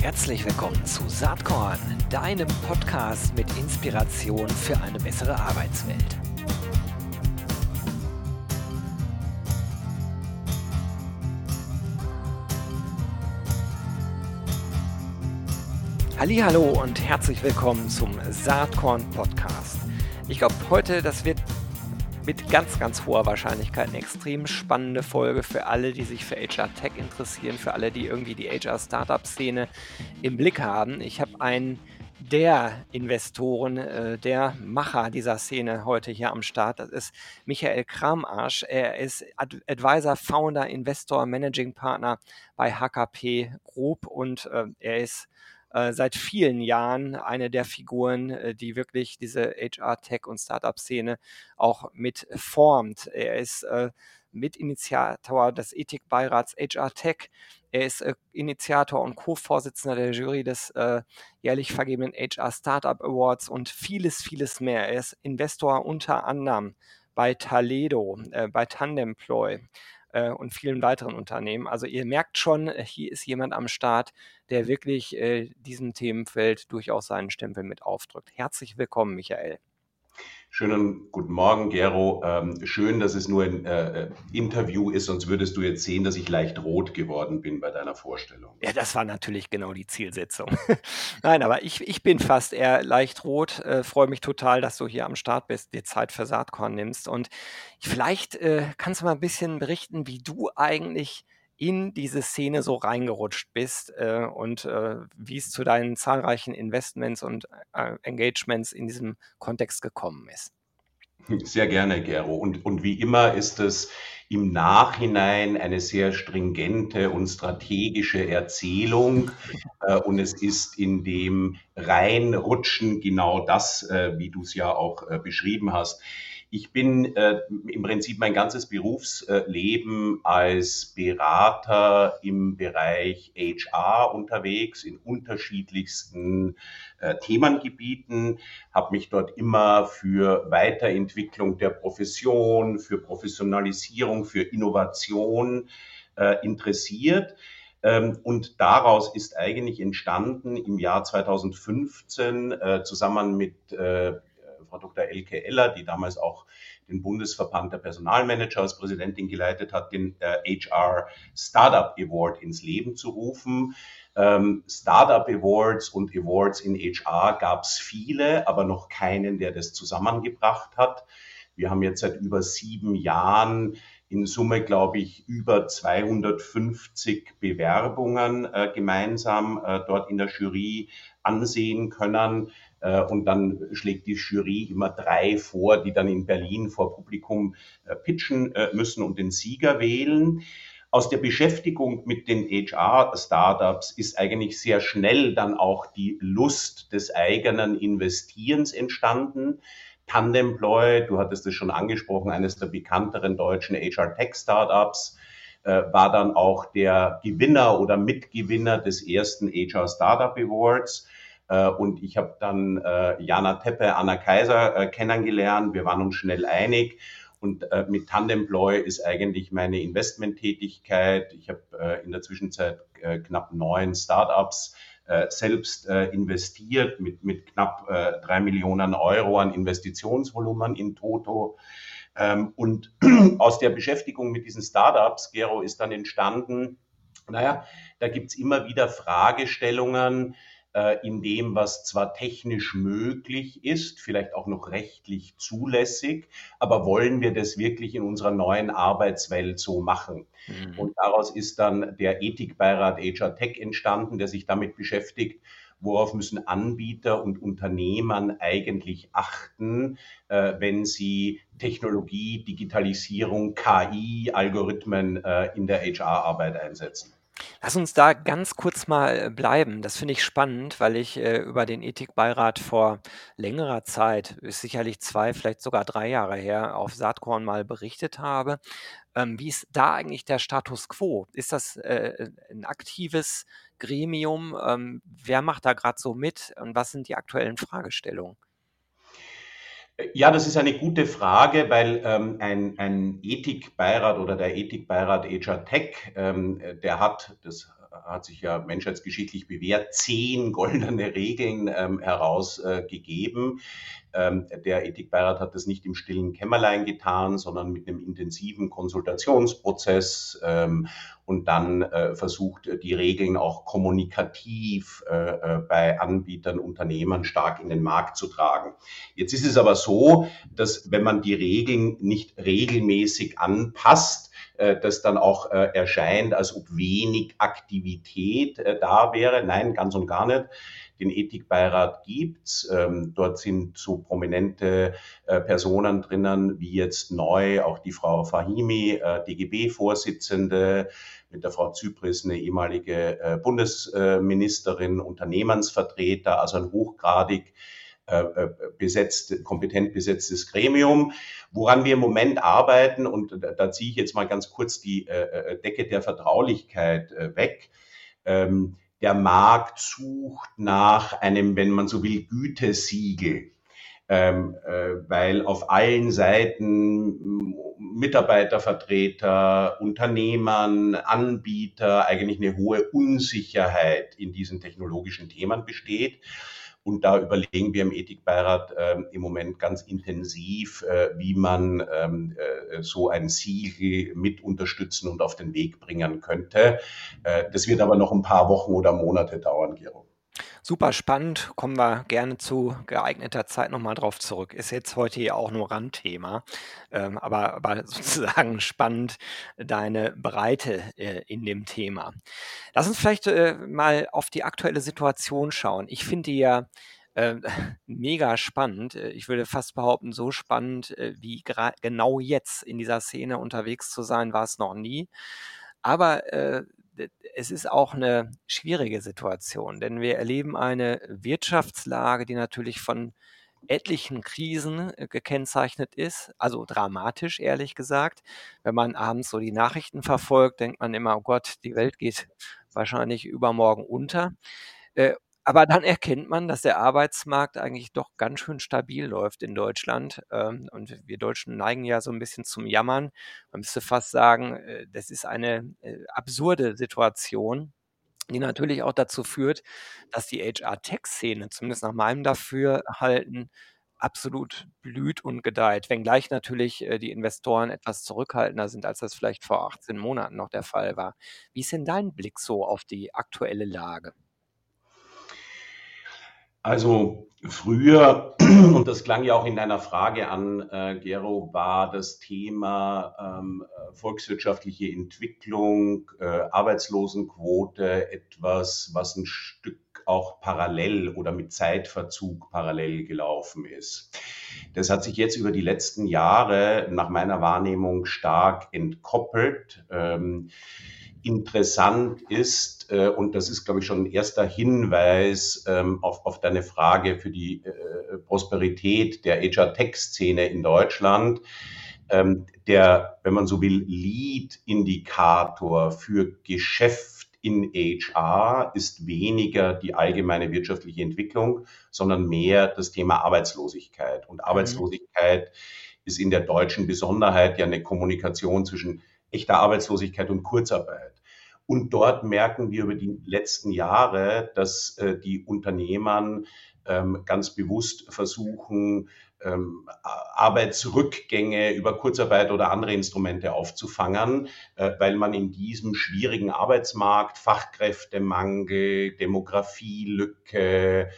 Herzlich willkommen zu Saatkorn, deinem Podcast mit Inspiration für eine bessere Arbeitswelt. Hallo und herzlich willkommen zum Saatkorn Podcast. Ich glaube, heute das wird mit ganz, ganz hoher Wahrscheinlichkeit eine extrem spannende Folge für alle, die sich für HR Tech interessieren, für alle, die irgendwie die HR Startup Szene im Blick haben. Ich habe einen der Investoren, äh, der Macher dieser Szene heute hier am Start. Das ist Michael Kramarsch. Er ist Ad Advisor, Founder, Investor, Managing Partner bei HKP Group und äh, er ist äh, seit vielen Jahren eine der Figuren, äh, die wirklich diese HR-Tech- und Startup-Szene auch mit formt. Er ist äh, Mitinitiator des Ethikbeirats HR Tech. Er ist Initiator und Co-Vorsitzender der Jury des äh, jährlich vergebenen HR Startup Awards und vieles, vieles mehr. Er ist Investor unter anderem bei Taledo, bei Tandemploy, äh, und vielen weiteren Unternehmen. Also ihr merkt schon, äh, hier ist jemand am Start, der wirklich äh, diesem Themenfeld durchaus seinen Stempel mit aufdrückt. Herzlich willkommen, Michael. Schönen guten Morgen, Gero. Ähm, schön, dass es nur ein äh, äh, Interview ist, sonst würdest du jetzt sehen, dass ich leicht rot geworden bin bei deiner Vorstellung. Ja, das war natürlich genau die Zielsetzung. Nein, aber ich, ich bin fast eher leicht rot. Äh, Freue mich total, dass du hier am Start bist, dir Zeit für Saatkorn nimmst. Und vielleicht äh, kannst du mal ein bisschen berichten, wie du eigentlich in diese Szene so reingerutscht bist äh, und äh, wie es zu deinen zahlreichen Investments und äh, Engagements in diesem Kontext gekommen ist. Sehr gerne, Gero. Und, und wie immer ist es im Nachhinein eine sehr stringente und strategische Erzählung. Äh, und es ist in dem Reinrutschen genau das, äh, wie du es ja auch äh, beschrieben hast. Ich bin äh, im Prinzip mein ganzes Berufsleben als Berater im Bereich HR unterwegs, in unterschiedlichsten äh, Themengebieten, habe mich dort immer für Weiterentwicklung der Profession, für Professionalisierung, für Innovation äh, interessiert. Ähm, und daraus ist eigentlich entstanden im Jahr 2015 äh, zusammen mit äh, Frau Dr. Elke Eller, die damals auch den Bundesverband der Personalmanager als Präsidentin geleitet hat, den äh, HR Startup Award ins Leben zu rufen. Ähm, Startup Awards und Awards in HR gab es viele, aber noch keinen, der das zusammengebracht hat. Wir haben jetzt seit über sieben Jahren in Summe, glaube ich, über 250 Bewerbungen äh, gemeinsam äh, dort in der Jury ansehen können. Äh, und dann schlägt die Jury immer drei vor, die dann in Berlin vor Publikum äh, pitchen äh, müssen und den Sieger wählen. Aus der Beschäftigung mit den HR-Startups ist eigentlich sehr schnell dann auch die Lust des eigenen Investierens entstanden. Tandemploy, du hattest es schon angesprochen, eines der bekannteren deutschen HR-Tech-Startups, war dann auch der Gewinner oder Mitgewinner des ersten HR Startup Awards. Äh, und ich habe dann äh, Jana Teppe, Anna Kaiser äh, kennengelernt. Wir waren uns schnell einig. Und mit Tandemploy ist eigentlich meine Investmenttätigkeit. Ich habe in der Zwischenzeit knapp neun Startups selbst investiert mit, mit knapp drei Millionen Euro an Investitionsvolumen in Toto. Ähm, und aus der Beschäftigung mit diesen Startups, Gero, ist dann entstanden, naja, da gibt's immer wieder Fragestellungen, in dem, was zwar technisch möglich ist, vielleicht auch noch rechtlich zulässig, aber wollen wir das wirklich in unserer neuen Arbeitswelt so machen? Mhm. Und daraus ist dann der Ethikbeirat HR Tech entstanden, der sich damit beschäftigt, worauf müssen Anbieter und Unternehmen eigentlich achten, äh, wenn sie Technologie, Digitalisierung, KI, Algorithmen äh, in der HR-Arbeit einsetzen. Lass uns da ganz kurz mal äh, bleiben. Das finde ich spannend, weil ich äh, über den Ethikbeirat vor längerer Zeit, ist sicherlich zwei, vielleicht sogar drei Jahre her, auf Saatkorn mal berichtet habe. Ähm, wie ist da eigentlich der Status quo? Ist das äh, ein aktives Gremium? Ähm, wer macht da gerade so mit und was sind die aktuellen Fragestellungen? Ja, das ist eine gute Frage, weil ähm, ein, ein Ethikbeirat oder der Ethikbeirat HR Tech, ähm, der hat, das hat sich ja menschheitsgeschichtlich bewährt, zehn goldene Regeln ähm, herausgegeben. Ähm, der Ethikbeirat hat das nicht im stillen Kämmerlein getan, sondern mit einem intensiven Konsultationsprozess ähm, und dann äh, versucht, die Regeln auch kommunikativ äh, äh, bei Anbietern, Unternehmern stark in den Markt zu tragen. Jetzt ist es aber so, dass wenn man die Regeln nicht regelmäßig anpasst, das dann auch erscheint, als ob wenig Aktivität da wäre. Nein, ganz und gar nicht den Ethikbeirat gibt. Ähm, dort sind so prominente äh, Personen drinnen, wie jetzt neu auch die Frau Fahimi, äh, DGB-Vorsitzende, mit der Frau Zypris eine ehemalige äh, Bundesministerin, Unternehmensvertreter, also ein hochgradig äh, äh, besetzt, kompetent besetztes Gremium. Woran wir im Moment arbeiten, und da, ziehe ich jetzt mal ganz kurz die äh, Decke der Vertraulichkeit weg. Ähm, der Markt sucht nach einem, wenn man so will, Gütesiegel, ähm, äh, weil auf allen Seiten Mitarbeitervertreter, Unternehmern, Anbieter eigentlich eine hohe Unsicherheit in diesen technologischen Themen besteht. Und da überlegen wir im Ethikbeirat äh, im Moment ganz intensiv, äh, wie man ähm, äh, so ein Siegel mit unterstützen und auf den Weg bringen könnte. Äh, das wird aber noch ein paar Wochen oder Monate dauern, Gero. Super spannend, kommen wir gerne zu geeigneter Zeit nochmal drauf zurück. Ist jetzt heute ja auch nur Randthema, ähm, aber, aber sozusagen spannend deine Breite äh, in dem Thema. Lass uns vielleicht äh, mal auf die aktuelle Situation schauen. Ich finde ja äh, mega spannend. Äh, ich würde fast behaupten, so spannend äh, wie genau jetzt in dieser Szene unterwegs zu sein, war es noch nie. Aber äh, es ist auch eine schwierige Situation, denn wir erleben eine Wirtschaftslage, die natürlich von etlichen Krisen äh, gekennzeichnet ist, also dramatisch, ehrlich gesagt. Wenn man abends so die Nachrichten verfolgt, denkt man immer, oh Gott, die Welt geht wahrscheinlich übermorgen unter. Aber dann erkennt man, dass der Arbeitsmarkt eigentlich doch ganz schön stabil läuft in Deutschland. Ähm, und wir Deutschen neigen ja so ein bisschen zum Jammern. Man müsste fast sagen, äh, das ist eine äh, absurde Situation, die natürlich auch dazu führt, dass die HR-Tech-Szene, zumindest nach meinem Dafürhalten, absolut blüht und gedeiht, wenngleich natürlich äh, die Investoren etwas zurückhaltender sind, als das vielleicht vor 18 Monaten noch der Fall war. Wie ist denn dein Blick so auf die aktuelle Lage? Also früher, und das klang ja auch in deiner Frage an, äh, Gero, war das Thema ähm, volkswirtschaftliche Entwicklung, äh, Arbeitslosenquote etwas, was ein Stück auch parallel oder mit Zeitverzug parallel gelaufen ist. Das hat sich jetzt über die letzten Jahre nach meiner Wahrnehmung stark entkoppelt. Ähm, interessant ist, äh, und das ist, glaube ich, schon ein erster Hinweis ähm, auf, auf deine Frage für die äh, Prosperität der HR-Tech-Szene in Deutschland. Ähm, der, wenn man so will, Lead-Indikator für Geschäft in HR ist weniger die allgemeine wirtschaftliche Entwicklung, sondern mehr das Thema Arbeitslosigkeit. Und mhm. Arbeitslosigkeit mhm. ist in der deutschen Besonderheit ja eine Kommunikation zwischen echter Arbeitslosigkeit und Kurzarbeit. Und dort merken wir über die letzten Jahre, dass äh, die Unternehmen ähm, ganz bewusst versuchen, ähm, Arbeitsrückgänge über Kurzarbeit oder andere Instrumente aufzufangen, äh, weil man in diesem schwierigen Arbeitsmarkt Fachkräftemangel, Demografielücke,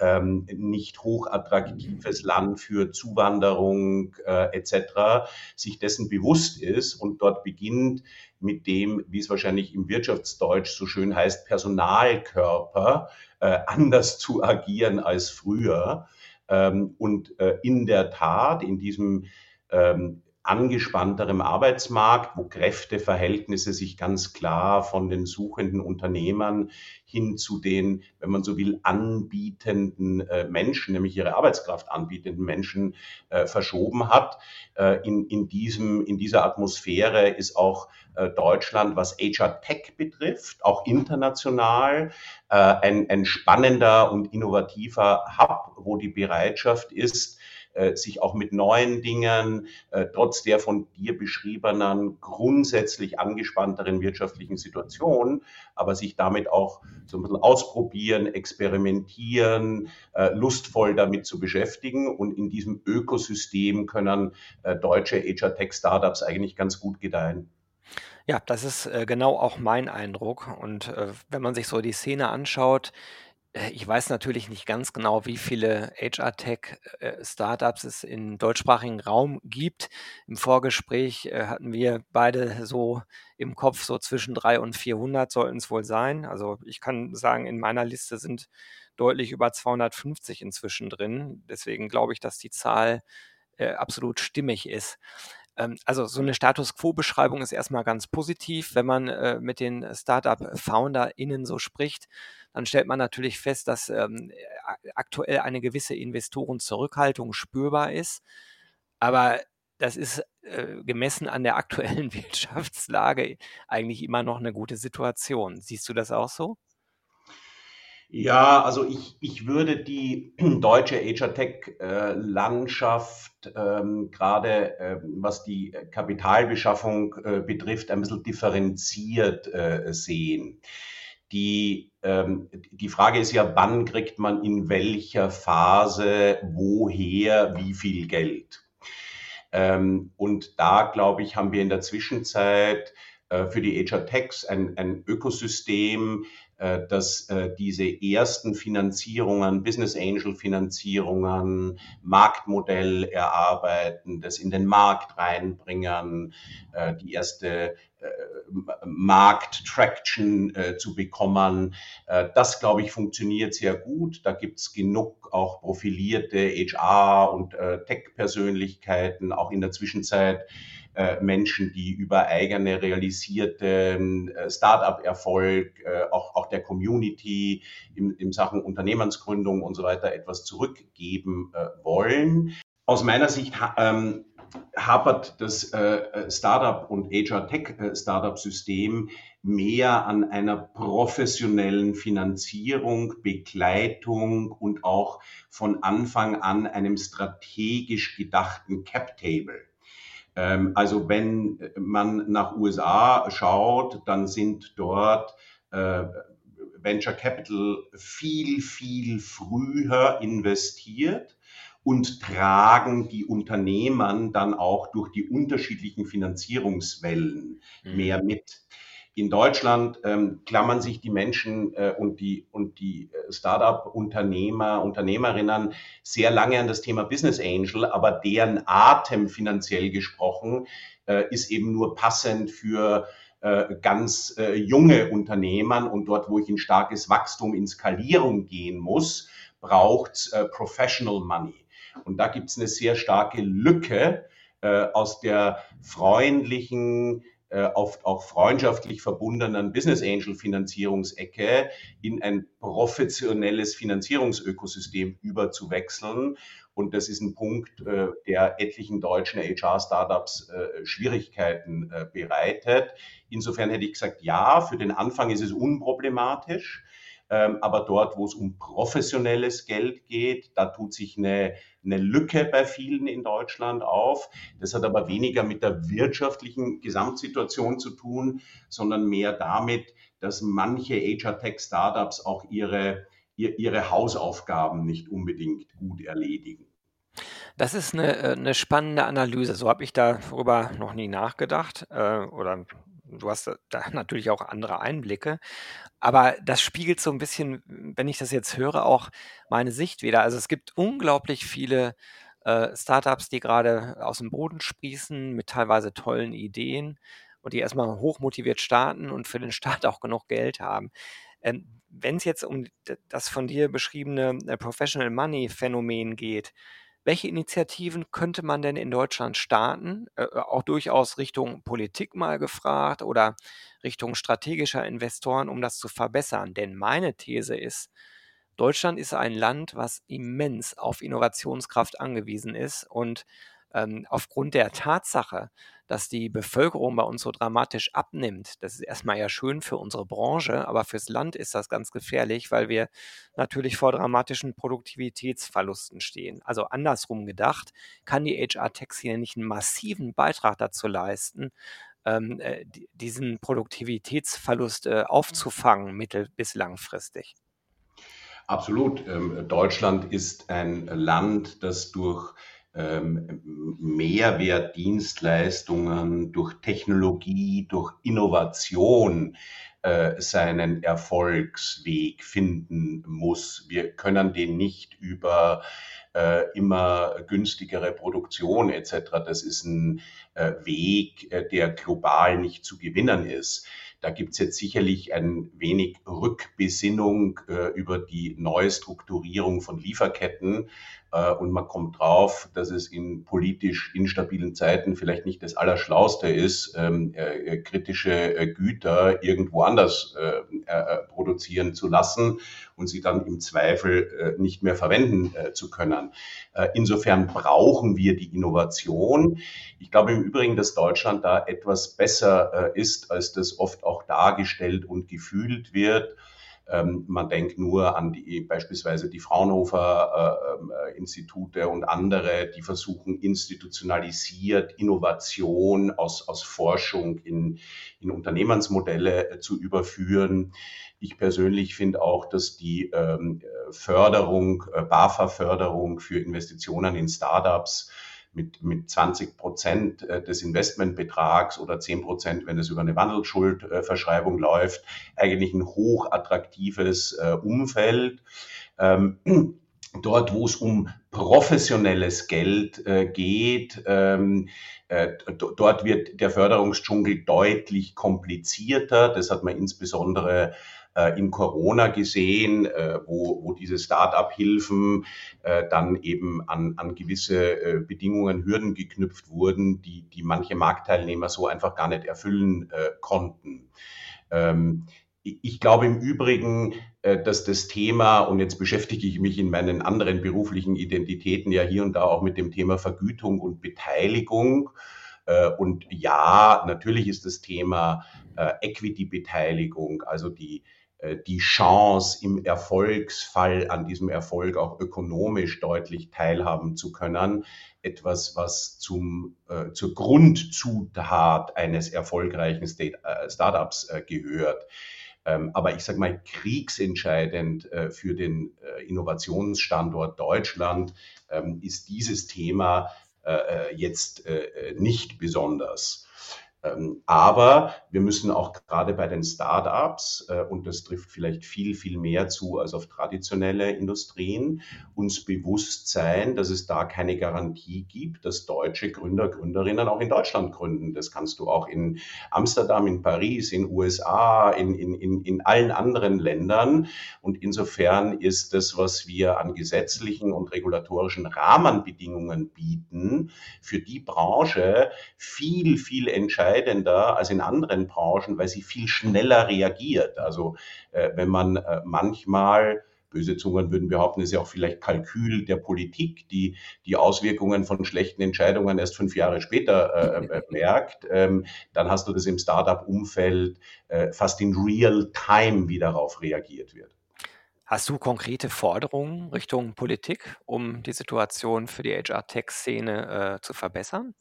ähm, nicht hochattraktives Land für Zuwanderung äh, etc. sich dessen bewusst ist und dort beginnt mit dem, wie es wahrscheinlich im Wirtschaftsdeutsch so schön heißt, Personalkörper äh, anders zu agieren als früher. Ähm, und äh, in der Tat, in diesem ähm, angespannterem Arbeitsmarkt, wo Kräfteverhältnisse sich ganz klar von den suchenden Unternehmern hin zu den, wenn man so will, anbietenden äh, Menschen, nämlich ihre Arbeitskraft anbietenden Menschen äh, verschoben hat. Äh, in, in, diesem, in dieser Atmosphäre ist auch Deutschland, was HR Tech betrifft, auch international ein, ein spannender und innovativer Hub, wo die Bereitschaft ist, äh, sich auch mit neuen Dingen, äh, trotz der von dir beschriebenen grundsätzlich angespannteren wirtschaftlichen Situation, aber sich damit auch so ein bisschen ausprobieren, experimentieren, äh, lustvoll damit zu beschäftigen. Und in diesem Ökosystem können deutsche HR-Tech-Startups eigentlich ganz gut gedeihen. Ja, das ist genau auch mein Eindruck. Und wenn man sich so die Szene anschaut, ich weiß natürlich nicht ganz genau, wie viele HR-Tech-Startups äh, es im deutschsprachigen Raum gibt. Im Vorgespräch äh, hatten wir beide so im Kopf, so zwischen 300 und 400 sollten es wohl sein. Also ich kann sagen, in meiner Liste sind deutlich über 250 inzwischen drin. Deswegen glaube ich, dass die Zahl äh, absolut stimmig ist. Ähm, also so eine Status Quo-Beschreibung ist erstmal ganz positiv. Wenn man äh, mit den Startup-FounderInnen so spricht, dann stellt man natürlich fest, dass ähm, aktuell eine gewisse Investorenzurückhaltung spürbar ist. Aber das ist äh, gemessen an der aktuellen Wirtschaftslage eigentlich immer noch eine gute Situation. Siehst du das auch so? Ja, also ich, ich würde die deutsche HR-Tech-Landschaft ähm, gerade äh, was die Kapitalbeschaffung äh, betrifft, ein bisschen differenziert äh, sehen. Die, ähm, die Frage ist ja, wann kriegt man in welcher Phase woher wie viel Geld? Ähm, und da, glaube ich, haben wir in der Zwischenzeit äh, für die HR Techs ein, ein Ökosystem, äh, dass äh, diese ersten Finanzierungen, Business Angel Finanzierungen, Marktmodell erarbeiten, das in den Markt reinbringen, äh, die erste Markt-Traction zu bekommen. das, glaube ich, funktioniert sehr gut. Da gibt es genug auch profilierte HR- und Tech-Persönlichkeiten, auch in der Zwischenzeit äh, Menschen, die über eigene realisierte äh, Startup-Erfolg, äh, auch, auch der Community in, in Sachen Unternehmensgründung und so weiter etwas zurückgeben wollen. Aus meiner Sicht ähm, hapert das äh, Startup und HR-Tech-Startup-System mehr an einer professionellen Finanzierung, Begleitung und auch von Anfang an einem strategisch gedachten Cap-Table. Ähm, also wenn man nach USA schaut, dann sind dort äh, Venture Capital viel, viel früher investiert und tragen die Unternehmern dann auch durch die unterschiedlichen Finanzierungswellen mhm. mehr mit. In Deutschland ähm, klammern sich die Menschen äh, und die, und die äh, Startup-Unternehmer, Unternehmerinnen sehr lange an das Thema Business Angel, aber deren Atem finanziell gesprochen äh, ist eben nur passend für äh, ganz äh, junge Unternehmern und dort, wo ich in starkes Wachstum, in Skalierung gehen muss, braucht äh, Professional Money. Und da gibt es eine sehr starke Lücke aus der freundlichen, äh, auf auch freundschaftlich verbundenen Business Angel Finanzierungsecke in ein professionelles Finanzierungsökosystem überzuwechseln. Und das ist ein Punkt, äh, der etlichen deutschen HR-Startups äh, Schwierigkeiten bereitet. Insofern hätte ich gesagt, ja, für den Anfang ist es unproblematisch. Ähm, aber dort, wo es um professionelles Geld geht, da tut sich eine, eine Lücke bei vielen in Deutschland auf. Das hat aber weniger mit der wirtschaftlichen Gesamtsituation zu tun, sondern mehr damit, dass manche HR-Tech-Startups auch ihre, ihre Hausaufgaben nicht unbedingt gut erledigen. Das ist eine, äh, eine spannende Analyse. So habe ich darüber noch nie nachgedacht äh, oder du hast da natürlich auch andere Einblicke. Aber das spiegelt so ein bisschen, wenn ich das jetzt höre, auch meine Sicht wieder. Also es gibt unglaublich viele äh, Startups, die gerade aus dem Boden sprießen mit teilweise tollen Ideen und die erstmal hochmotiviert starten und für den Start auch genug Geld haben. Ähm, wenn es jetzt um das von dir beschriebene äh, Professional Money Phänomen geht, welche Initiativen könnte man denn in Deutschland starten? Äh, äh, auch durchaus Richtung Politik mal gefragt oder Richtung strategischer Investoren, um das zu verbessern. Denn meine These ist, Deutschland ist ein Land, was immens auf Innovationskraft angewiesen ist und Ähm, aufgrund der Tatsache, dass die Bevölkerung bei uns so dramatisch abnimmt, das ist erstmal ja schön für unsere Branche, aber fürs Land ist das ganz gefährlich, weil wir natürlich vor dramatischen Produktivitätsverlusten stehen. Also andersrum gedacht, kann die HR-Tech-Szene nicht einen massiven Beitrag dazu leisten, ähm, äh, diesen Produktivitätsverlust äh, aufzufangen, mittel- bis langfristig. Absolut. Ähm, Deutschland ist ein Land, das durch Mehrwertdienstleistungen, durch Technologie, durch Innovation äh, seinen Erfolgsweg finden muss. Wir können den nicht über äh, immer günstigere Produktion etc. Das ist ein äh, Weg, der global nicht zu gewinnen ist. Da gibt es jetzt sicherlich ein wenig Rückbesinnung äh, über die Neustrukturierung von Lieferketten. Äh, und man kommt drauf, dass es in politisch instabilen Zeiten vielleicht nicht das Allerschlauste ist, ähm, äh, kritische äh, Güter irgendwo anders produzieren zu lassen und sie dann im Zweifel nicht mehr verwenden zu können. insofern brauchen wir die Innovation. Ich glaube im Übrigen, dass Deutschland da etwas besser ist, als das oft auch dargestellt und gefühlt wird. Ähm, man denkt nur an die, beispielsweise die Fraunhofer-Institute äh, und andere, die versuchen, institutionalisiert Innovation aus, aus Forschung in, in Unternehmensmodelle äh, zu überführen. Ich persönlich finde auch, dass die ähm, Förderung, äh, BAFA-Förderung für Investitionen in Startups mit, mit 20 Prozent äh, des Investmentbetrags oder 10 Prozent, wenn es über eine Wandelschuldverschreibung läuft, eigentlich ein hochattraktives äh, Umfeld. Ähm, dort, wo es um professionelles Geld äh, geht, ähm, äh, dort wird der Förderungsdschungel deutlich komplizierter. Das hat man insbesondere äh, in Corona gesehen, äh, wo, wo diese Start-up-Hilfen äh, dann eben an, an gewisse Bedingungen, Hürden geknüpft wurden, die, die manche Marktteilnehmer so einfach gar nicht erfüllen konnten. Ähm, ich glaube im Übrigen, dass das Thema, und jetzt beschäftige ich mich in meinen anderen beruflichen Identitäten ja hier und da auch mit dem Thema Vergütung und Beteiligung. Und ja, natürlich ist das Thema Equity-Beteiligung, also die, äh, die Chance, im Erfolgsfall an diesem Erfolg auch ökonomisch deutlich teilhaben zu können, etwas, was zum, äh, zur Grundzutat eines erfolgreichen State, äh, Startups äh, gehört. Ähm, aber ich sage mal, kriegsentscheidend äh, für den äh, Innovationsstandort Deutschland ähm, ist dieses Thema jetzt nicht besonders. Ähm, aber wir müssen auch gerade bei den Startups, äh, und das trifft vielleicht viel, viel mehr zu als auf traditionelle Industrien, uns bewusst sein, dass es da keine Garantie gibt, dass deutsche Gründer, Gründerinnen auch in Deutschland gründen. Das kannst du auch in Amsterdam, in Paris, in USA, in, in, in, in allen anderen Ländern. Und insofern ist das, was wir an gesetzlichen und regulatorischen Rahmenbedingungen bieten, für die Branche viel, viel entscheidender entscheidender als in anderen Branchen, weil sie viel schneller reagiert. Also äh, wenn man äh, manchmal böse Zungen würden behaupten, ist ja auch vielleicht Kalkül der Politik, die die Auswirkungen von schlechten Entscheidungen erst fünf Jahre später äh, äh merkt, ähm, dann hast du das im Startup-Umfeld äh, fast in real time, wie darauf reagiert wird. Hast du konkrete Forderungen Richtung Politik, um die Situation für die HR-Tech-Szene äh, zu verbessern?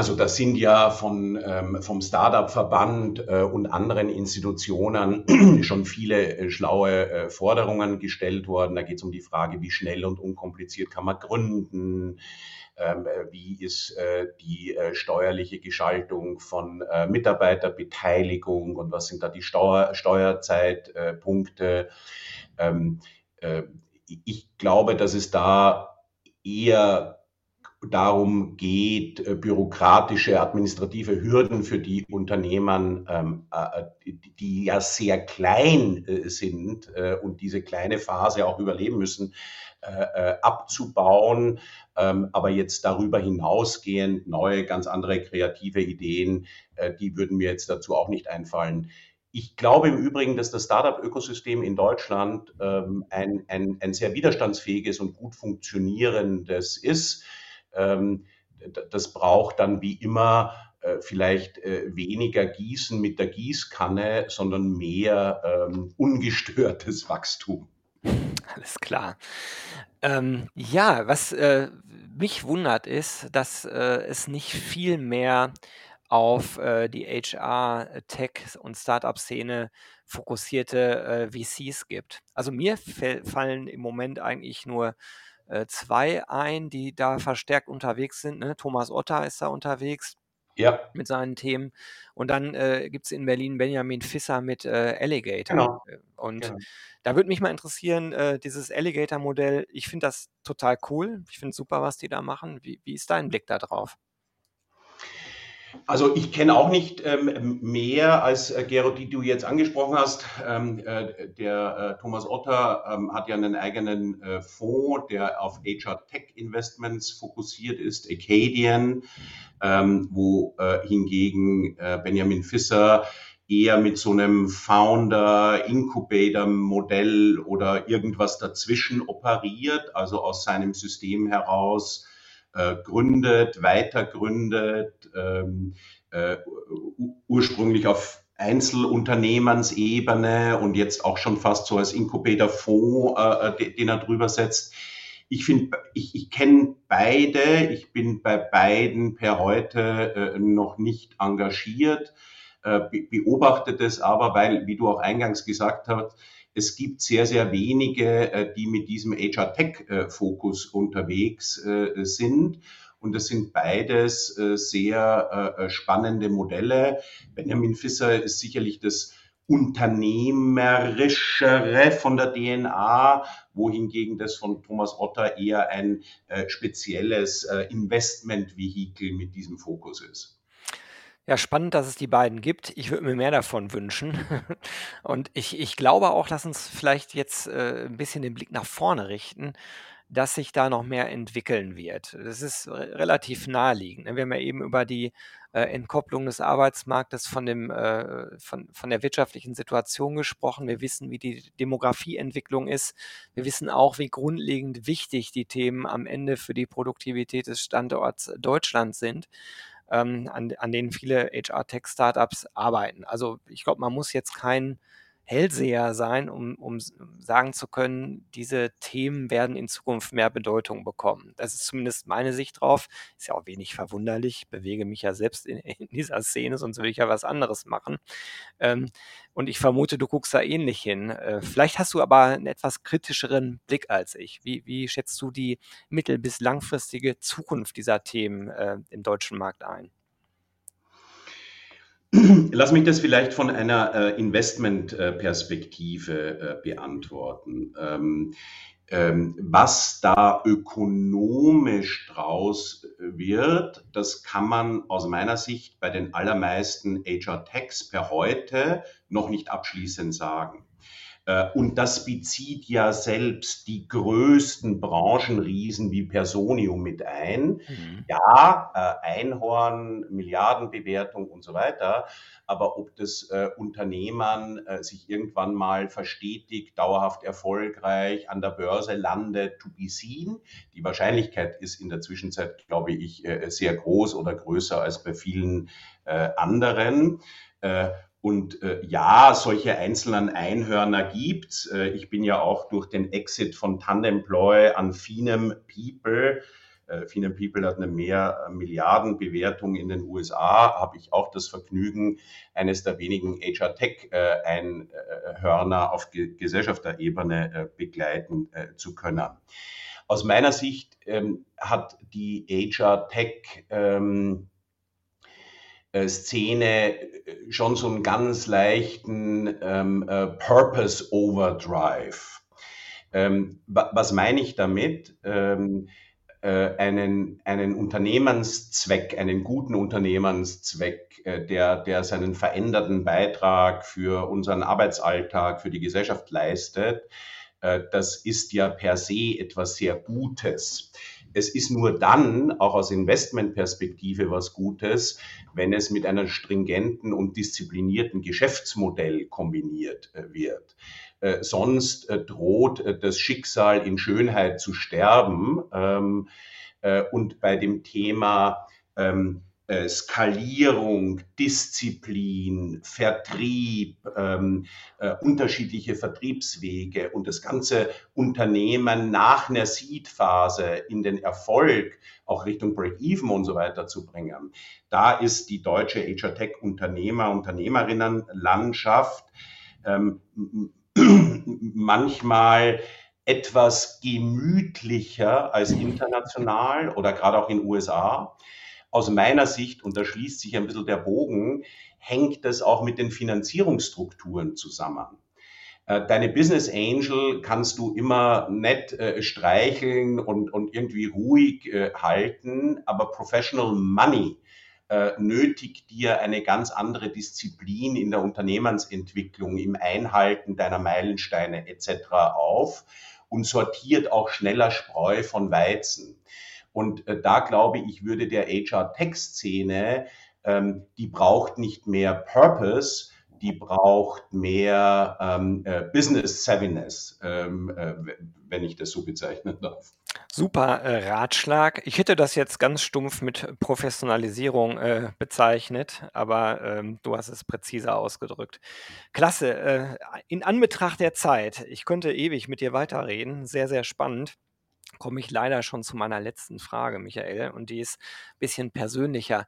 Also das sind ja von, ähm, vom Startup-Verband äh, und anderen Institutionen schon viele äh, schlaue äh, Forderungen gestellt worden. Da geht es um die Frage, wie schnell und unkompliziert kann man gründen, ähm, äh, wie ist äh, die äh, steuerliche Gestaltung von Mitarbeiterbeteiligung und was sind da die Steuer, Steuerzeitpunkte. Ähm, ich glaube, dass es da eher darum geht, äh, bürokratische, administrative Hürden für die Unternehmen, ähm, äh, die, ja sehr klein äh, sind und diese kleine Phase auch überleben müssen, abzubauen. Ähm, aber jetzt darüber hinausgehend neue, ganz andere kreative Ideen, die würden mir jetzt dazu auch nicht einfallen. ich glaube im Übrigen, dass das Startup-Ökosystem in Deutschland ähm, ein, ein, ein sehr widerstandsfähiges und gut funktionierendes ist. Ähm, das braucht dann wie immer äh, vielleicht äh, weniger Gießen mit der Gießkanne, sondern mehr ähm, ungestörtes Wachstum. Alles klar. Ähm, ja, was äh, mich wundert ist, dass äh, es nicht viel mehr auf äh, die HR, Tech und Startup-Szene fokussierte äh, VCs gibt. Also mir fallen im Moment eigentlich nur äh, zwei ein, die da verstärkt unterwegs sind. Ne? Thomas Otter ist da unterwegs ja. mit seinen Themen. Und dann äh, gibt es in Berlin Benjamin Fisser mit äh, Alligator. Genau. Äh, und genau. da würde mich mal interessieren, äh, dieses Alligator-Modell, ich finde das total cool. Ich finde es super, was die da machen. Wie, wie ist dein Blick da drauf? Also ich kenne auch nicht ähm, mehr als äh, Gero, die du jetzt angesprochen hast. Ähm, äh, der äh, Thomas Otter ähm, hat ja einen eigenen äh, Fonds, der auf HR Tech Investments fokussiert ist, Acadian, ähm, wo äh, hingegen äh, Benjamin Fisser eher mit so einem Founder Incubator Modell oder irgendwas dazwischen operiert, also aus seinem System heraus äh, gründet, weiter gründet, ähm, äh, ursprünglich auf Einzelunternehmensebene und jetzt auch schon fast so als Inkubator-Fonds, äh, äh den er drüber setzt. Ich finde, ich, ich kenne beide. Ich bin bei beiden per heute äh, noch nicht engagiert, äh, beobachtet es aber, weil, wie du auch eingangs gesagt hast, es gibt sehr, sehr wenige, äh, die mit diesem HR-Tech-Fokus unterwegs äh, sind. Und das sind beides äh, sehr spannende Modelle. Benjamin Fisser ist sicherlich das unternehmerischere von der DNA, wohingegen das von Thomas Otter eher ein spezielles Investmentvehikel mit diesem Fokus ist. Ja, spannend, dass es die beiden gibt. Ich würde mir mehr davon wünschen. Und ich, ich glaube auch, lass uns vielleicht jetzt äh, ein bisschen den Blick nach vorne richten, dass sich da noch mehr entwickeln wird. Das ist re relativ naheliegend. Ne? Wir haben ja eben über die äh, Entkopplung des Arbeitsmarktes von, dem, äh, von, von der wirtschaftlichen Situation gesprochen. Wir wissen, wie die Demografieentwicklung ist. Wir wissen auch, wie grundlegend wichtig die Themen am Ende für die Produktivität des Standorts Deutschland sind ähm, an, an denen viele HR-Tech-Startups arbeiten. Also ich glaube, man muss jetzt kein Hellseher sein, um, um sagen zu können, diese Themen werden in Zukunft mehr Bedeutung bekommen. Das ist zumindest meine Sicht drauf. Ist ja auch wenig verwunderlich. bewege mich ja selbst in, in, dieser Szene, sonst würde ich ja was anderes machen. Ähm, und ich vermute, du guckst da ähnlich hin. Äh, vielleicht hast du aber einen etwas kritischeren Blick als ich. Wie, wie schätzt du die mittel- bis langfristige Zukunft dieser Themen äh, im deutschen Markt ein? Lass mich das vielleicht von einer äh, Investmentperspektive äh, beantworten. Ähm, ähm, was da ökonomisch draus wird, das kann man aus meiner Sicht bei den allermeisten HR-Techs per heute noch nicht abschließend sagen. Äh, und das bezieht ja selbst die größten Branchenriesen wie Personium mit ein. Mhm. Ja, äh, Einhorn, Milliardenbewertung und so weiter. Aber ob das äh, Unternehmen sich irgendwann mal verstetigt, dauerhaft erfolgreich an der Börse landet, to be seen. Die Wahrscheinlichkeit ist in der Zwischenzeit, glaube ich, sehr groß oder größer als bei vielen anderen. Und äh, ja, solche einzelnen Einhörner gibt's. Äh, ich bin ja auch durch den Exit von Tandemploy an Finem People, äh, Finem People hat eine mehr äh, Milliardenbewertung in den USA, habe ich auch das Vergnügen, eines der wenigen HR Tech äh, Einhörner auf Ge Gesellschafterebene äh, begleiten äh, zu können. Aus meiner Sicht ähm, hat die HR Tech ähm, äh, Szene äh, schon so einen ganz leichten ähm, äh, Purpose Overdrive. Ähm, was meine ich damit? Ähm, äh, einen, einen Unternehmenszweck, einen guten Unternehmenszweck, äh, der, der seinen veränderten Beitrag für unseren Arbeitsalltag, für die Gesellschaft leistet, äh, das ist ja per se etwas sehr Gutes. Es ist nur dann auch aus Investmentperspektive was Gutes, wenn es mit einem stringenten und disziplinierten Geschäftsmodell kombiniert äh, wird. Äh, sonst äh, droht das Schicksal in Schönheit zu sterben. Ähm, äh, und bei dem Thema ähm, äh, Skalierung, Disziplin, Vertrieb, ähm, äh, unterschiedliche Vertriebswege und das ganze Unternehmen nach einer Seed-Phase in den Erfolg, auch Richtung Break-Even und so weiter zu bringen. Da ist die deutsche HR Tech Unternehmer, Unternehmerinnenlandschaft ähm, manchmal etwas gemütlicher als international oder gerade auch in den USA aus meiner Sicht, und da schließt sich ein bisschen der Bogen, hängt das auch mit den Finanzierungsstrukturen zusammen. Äh, deine Business Angel kannst du immer nett äh, streicheln und, und irgendwie ruhig äh, halten, aber Professional Money äh, nötigt dir eine ganz andere Disziplin in der Unternehmensentwicklung, im Einhalten deiner Meilensteine etc. auf und sortiert auch schneller Spreu von Weizen. Und äh, da glaube ich, würde der HR-Tech-Szene, ähm, die braucht nicht mehr Purpose, die braucht mehr ähm, äh, Business Savviness, ähm, äh, wenn ich das so bezeichnen darf. Super äh, Ratschlag. Ich hätte das jetzt ganz stumpf mit Professionalisierung äh, bezeichnet, aber ähm, du hast es präziser ausgedrückt. Klasse. Äh, in Anbetracht der Zeit, ich könnte ewig mit dir weiterreden, sehr, sehr spannend komme ich leider schon zu meiner letzten Frage, Michael, und die ist ein bisschen persönlicher.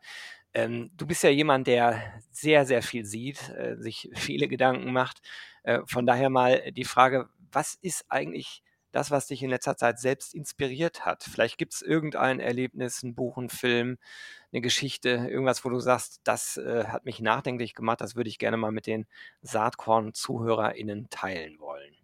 Ähm, du bist ja jemand, der sehr, sehr viel sieht, äh, sich viele Gedanken macht. Äh, von daher mal die Frage, was ist eigentlich das, was dich in letzter Zeit selbst inspiriert hat? Vielleicht gibt es irgendein Erlebnis, ein Buch, ein Film, eine Geschichte, irgendwas, wo du sagst, das äh, hat mich nachdenklich gemacht, das würde ich gerne mal mit den Saatkorn-ZuhörerInnen teilen wollen.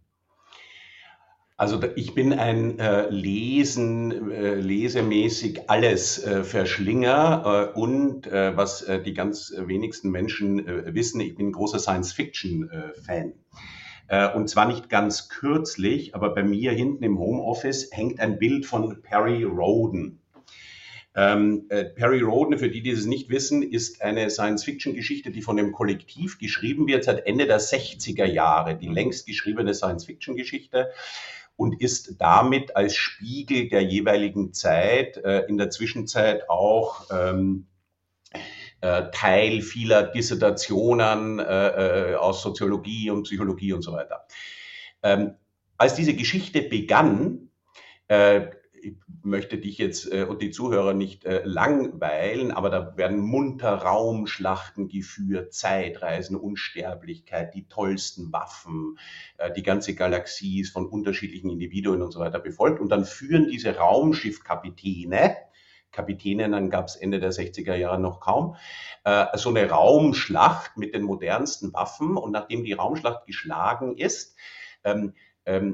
Also ich bin ein äh, Lesen, äh, lesemäßig alles äh, Verschlinger äh, und äh, was äh, die ganz wenigsten Menschen äh, wissen, ich bin großer Science-Fiction-Fan. Äh, und zwar nicht ganz kürzlich, aber bei mir hinten im Homeoffice hängt ein Bild von Perry Roden. Ähm, äh, Perry Roden, für die, die es nicht wissen, ist eine Science-Fiction-Geschichte, die von dem Kollektiv geschrieben wird seit Ende der 60er Jahre, die längst geschriebene Science-Fiction-Geschichte und ist damit als Spiegel der jeweiligen Zeit äh, in der Zwischenzeit auch ähm, äh, Teil vieler Dissertationen äh, äh aus Soziologie und Psychologie und so weiter. Ähm, als diese Geschichte begann, äh, ich möchte dich jetzt äh, und die Zuhörer nicht äh, langweilen, aber da werden munter Raumschlachten geführt, Zeitreisen, Unsterblichkeit, die tollsten Waffen, äh, die ganze Galaxie ist von unterschiedlichen Individuen und so weiter befolgt. Und dann führen diese Raumschiffkapitäne, Kapitäninnen gab es Ende der 60er Jahre noch kaum, äh, so eine Raumschlacht mit den modernsten Waffen. Und nachdem die Raumschlacht geschlagen ist, ähm,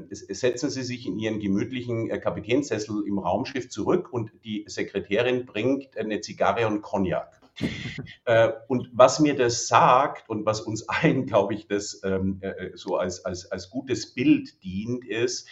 setzen Sie sich in Ihren gemütlichen äh, Kapitänssessel im Raumschiff zurück und die Sekretärin bringt eine Zigarre und Cognac. äh, und was mir das sagt und was uns allen, glaube ich, das ähm, äh, so als, als, als gutes Bild dient, ist,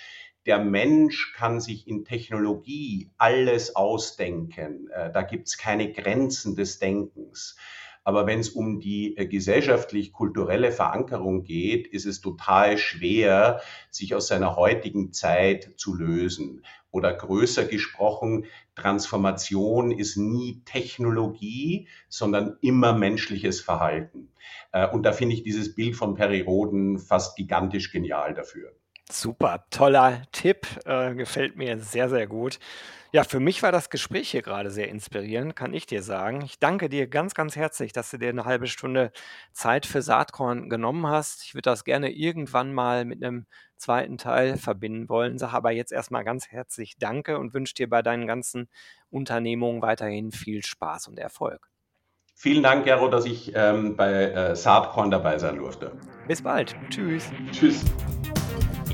der Mensch kann sich in Technologie alles ausdenken. Da gibt es keine Grenzen des Denkens. Aber wenn es um die äh, gesellschaftlich-kulturelle Verankerung geht, ist es total schwer, sich aus seiner heutigen Zeit zu lösen. Oder größer gesprochen, Transformation ist nie Technologie, sondern immer menschliches Verhalten. Äh, und da finde ich dieses Bild von Periroden fast gigantisch genial dafür. Super, toller Tipp, äh, gefällt mir sehr, sehr gut. Ja, für mich war das Gespräch hier gerade sehr inspirierend, kann ich dir sagen. Ich danke dir ganz, ganz herzlich, dass du dir eine halbe Stunde Zeit für Saatkorn genommen hast. Ich würde das gerne irgendwann mal mit einem zweiten Teil verbinden wollen, sage aber jetzt erstmal ganz herzlich Danke und wünsche dir bei deinen ganzen Unternehmungen weiterhin viel Spaß und Erfolg. Vielen Dank, Gero, dass ich ähm, bei äh, Saatkorn dabei sein durfte. Bis bald. Tschüss. Tschüss.